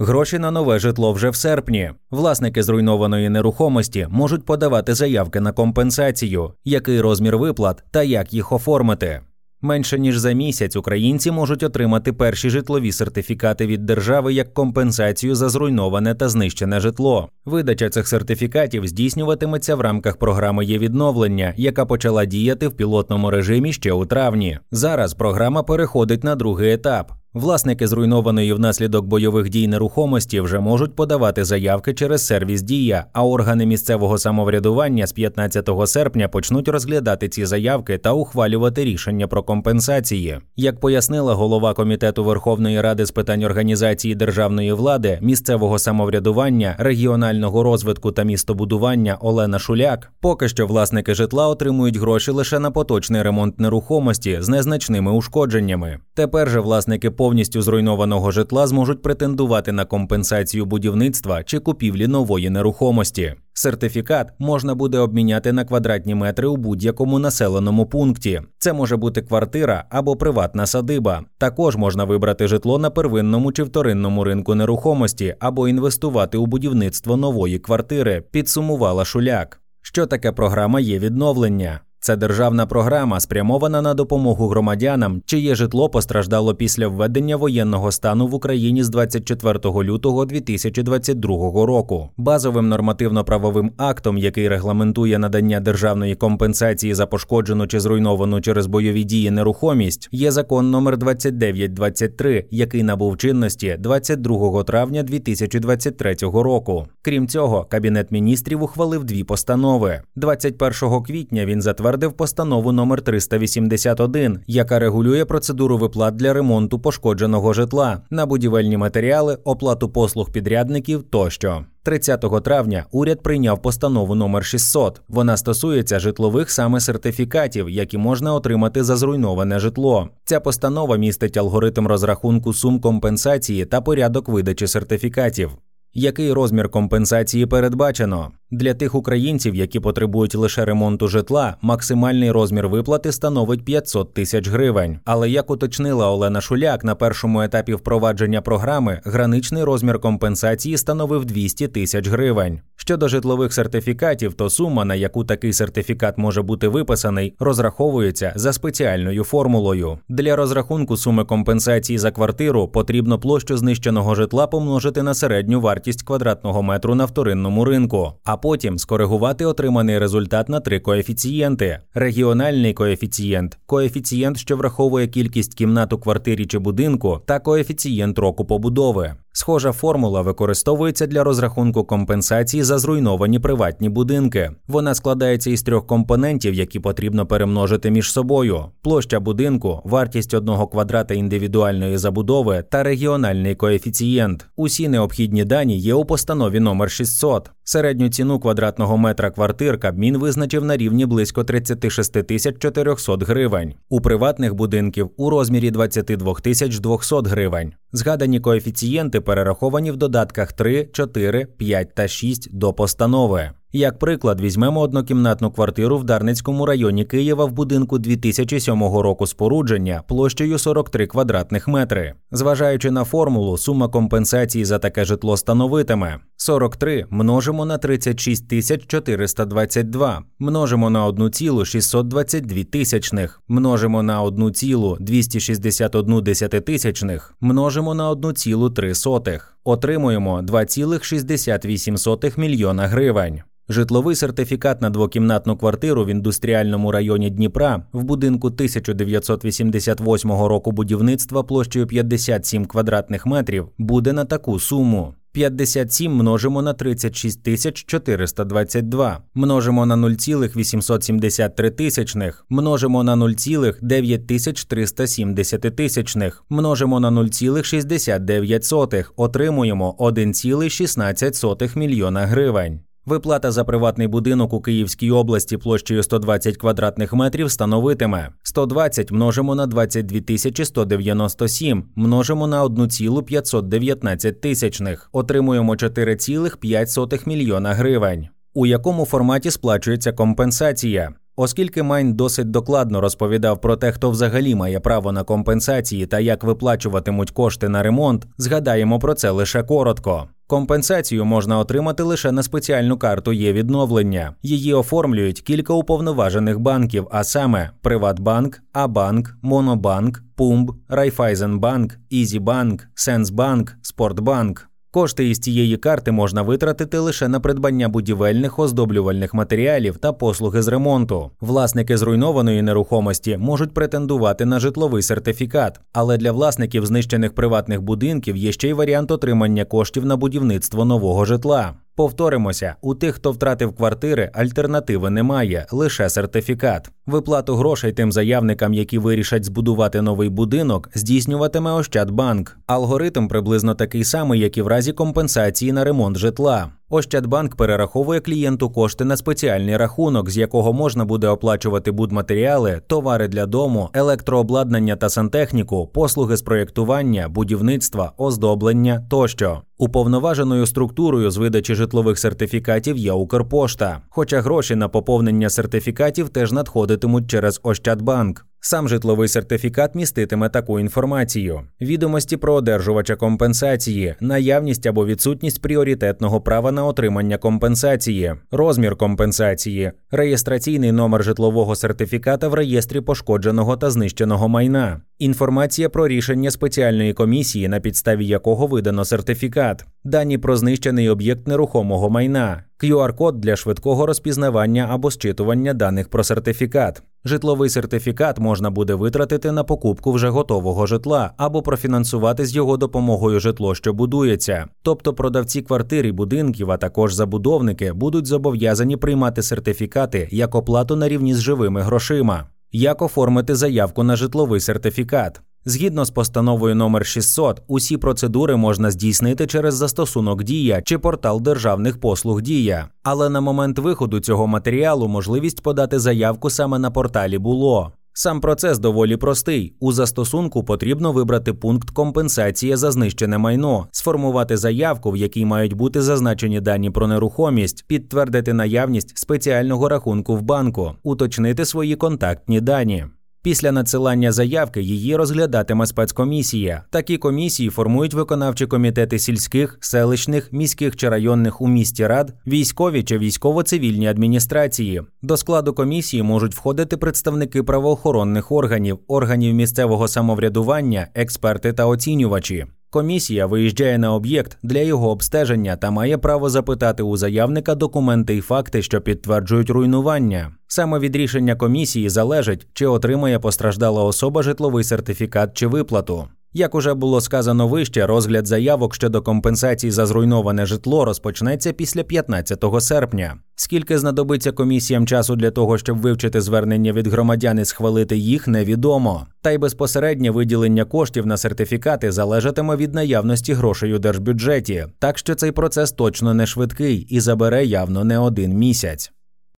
Гроші на нове житло вже в серпні. Власники зруйнованої нерухомості можуть подавати заявки на компенсацію, який розмір виплат та як їх оформити. Менше ніж за місяць українці можуть отримати перші житлові сертифікати від держави як компенсацію за зруйноване та знищене житло. Видача цих сертифікатів здійснюватиметься в рамках програми є відновлення, яка почала діяти в пілотному режимі ще у травні. Зараз програма переходить на другий етап. Власники зруйнованої внаслідок бойових дій нерухомості вже можуть подавати заявки через сервіс Дія, а органи місцевого самоврядування з 15 серпня почнуть розглядати ці заявки та ухвалювати рішення про компенсації. Як пояснила голова комітету Верховної Ради з питань організації державної влади, місцевого самоврядування, регіонального розвитку та містобудування Олена Шуляк, поки що власники житла отримують гроші лише на поточний ремонт нерухомості з незначними ушкодженнями. Тепер же власники повністю зруйнованого житла зможуть претендувати на компенсацію будівництва чи купівлі нової нерухомості. Сертифікат можна буде обміняти на квадратні метри у будь-якому населеному пункті. Це може бути квартира або приватна садиба. Також можна вибрати житло на первинному чи вторинному ринку нерухомості або інвестувати у будівництво нової квартири. Підсумувала Шуляк. Що таке програма є відновлення? Це державна програма, спрямована на допомогу громадянам, чиє житло постраждало після введення воєнного стану в Україні з 24 лютого 2022 року. Базовим нормативно-правовим актом, який регламентує надання державної компенсації за пошкоджену чи зруйновану через бойові дії нерухомість, є закон номер 2923, який набув чинності 22 травня 2023 року. Крім цього, кабінет міністрів ухвалив дві постанови. 21 квітня він затвердив затвердив постанову номер 381, яка регулює процедуру виплат для ремонту пошкодженого житла на будівельні матеріали, оплату послуг підрядників тощо. 30 травня уряд прийняв постанову номер 600. Вона стосується житлових саме сертифікатів, які можна отримати за зруйноване житло. Ця постанова містить алгоритм розрахунку сум компенсації та порядок видачі сертифікатів. Який розмір компенсації передбачено? Для тих українців, які потребують лише ремонту житла, максимальний розмір виплати становить 500 тисяч гривень. Але як уточнила Олена Шуляк на першому етапі впровадження програми, граничний розмір компенсації становив 200 тисяч гривень. Щодо житлових сертифікатів, то сума, на яку такий сертифікат може бути виписаний, розраховується за спеціальною формулою. Для розрахунку суми компенсації за квартиру потрібно площу знищеного житла помножити на середню вартість квадратного метру на вторинному ринку. А потім скоригувати отриманий результат на три коефіцієнти: регіональний коефіцієнт, коефіцієнт, що враховує кількість кімнат у квартирі чи будинку, та коефіцієнт року побудови. Схожа формула використовується для розрахунку компенсації за зруйновані приватні будинки. Вона складається із трьох компонентів, які потрібно перемножити між собою: площа будинку, вартість одного квадрата індивідуальної забудови та регіональний коефіцієнт. Усі необхідні дані є у постанові номер 600. Середню ціну квадратного метра квартир Кабмін визначив на рівні близько 36 тисяч 400 гривень. У приватних будинків у розмірі 22 тисяч 200 гривень. Згадані коефіцієнти перераховані в додатках 3, 4, 5 та 6 до постанови. Як приклад, візьмемо однокімнатну квартиру в Дарницькому районі Києва в будинку 2007 року спорудження площею 43 квадратних метри. Зважаючи на формулу, сума компенсації за таке житло становитиме 43 множимо на 36 тисяч 422, множимо на 1,622 тисячних, множимо на 1,261 десятитисячних, множимо на 1,3 сотих. Отримуємо 2,68 мільйона гривень. Житловий сертифікат на двокімнатну квартиру в індустріальному районі Дніпра в будинку 1988 року будівництва площею 57 квадратних метрів буде на таку суму. 57 множимо на 36 тисяч 422, множимо на 0,873 тисячних, множимо на 0,9370 тисячних, множимо на 0,69, отримуємо 1,16 мільйона гривень. Виплата за приватний будинок у Київській області площею 120 квадратних метрів становитиме 120 множимо на 22 тисячі 197, множимо на 1,519 тисячних, отримуємо 4,5 мільйона гривень. У якому форматі сплачується компенсація? Оскільки Майн досить докладно розповідав про те, хто взагалі має право на компенсації та як виплачуватимуть кошти на ремонт, згадаємо про це лише коротко. Компенсацію можна отримати лише на спеціальну карту є відновлення. Її оформлюють кілька уповноважених банків, а саме Приватбанк, А-Банк, Монобанк, ПУМБ, Райфайзенбанк, Ізібанк, Сенсбанк, Спортбанк. Кошти із цієї карти можна витратити лише на придбання будівельних оздоблювальних матеріалів та послуги з ремонту. Власники зруйнованої нерухомості можуть претендувати на житловий сертифікат, але для власників знищених приватних будинків є ще й варіант отримання коштів на будівництво нового житла. Повторимося, у тих, хто втратив квартири, альтернативи немає, лише сертифікат. Виплату грошей тим заявникам, які вирішать збудувати новий будинок, здійснюватиме Ощадбанк. Алгоритм приблизно такий самий, як і в разі компенсації на ремонт житла. Ощадбанк перераховує клієнту кошти на спеціальний рахунок, з якого можна буде оплачувати будматеріали, товари для дому, електрообладнання та сантехніку, послуги з проєктування, будівництва, оздоблення тощо. Уповноваженою структурою з видачі житлових сертифікатів є Укрпошта, хоча гроші на поповнення сертифікатів теж надходитимуть через Ощадбанк. Сам житловий сертифікат міститиме таку інформацію: відомості про одержувача компенсації, наявність або відсутність пріоритетного права на отримання компенсації, розмір компенсації, реєстраційний номер житлового сертифіката в реєстрі пошкодженого та знищеного майна, інформація про рішення спеціальної комісії, на підставі якого видано сертифікат, дані про знищений об'єкт нерухомого майна, QR-код для швидкого розпізнавання або зчитування даних про сертифікат. Житловий сертифікат можна буде витратити на покупку вже готового житла або профінансувати з його допомогою житло, що будується. Тобто продавці квартир і будинків, а також забудовники будуть зобов'язані приймати сертифікати як оплату на рівні з живими грошима. Як оформити заявку на житловий сертифікат? Згідно з постановою номер 600, усі процедури можна здійснити через застосунок Дія чи портал державних послуг Дія. Але на момент виходу цього матеріалу можливість подати заявку саме на порталі було. Сам процес доволі простий. У застосунку потрібно вибрати пункт компенсація за знищене майно, сформувати заявку, в якій мають бути зазначені дані про нерухомість, підтвердити наявність спеціального рахунку в банку, уточнити свої контактні дані. Після надсилання заявки її розглядатиме спецкомісія. Такі комісії формують виконавчі комітети сільських, селищних, міських чи районних у місті рад, військові чи військово-цивільні адміністрації. До складу комісії можуть входити представники правоохоронних органів, органів місцевого самоврядування, експерти та оцінювачі. Комісія виїжджає на об'єкт для його обстеження та має право запитати у заявника документи і факти, що підтверджують руйнування. Саме від рішення комісії залежить, чи отримає постраждала особа житловий сертифікат чи виплату. Як уже було сказано вище, розгляд заявок щодо компенсацій за зруйноване житло розпочнеться після 15 серпня. Скільки знадобиться комісіям часу для того, щоб вивчити звернення від громадян і схвалити їх, невідомо. Та й безпосереднє виділення коштів на сертифікати залежатиме від наявності грошей у держбюджеті, так що цей процес точно не швидкий і забере явно не один місяць.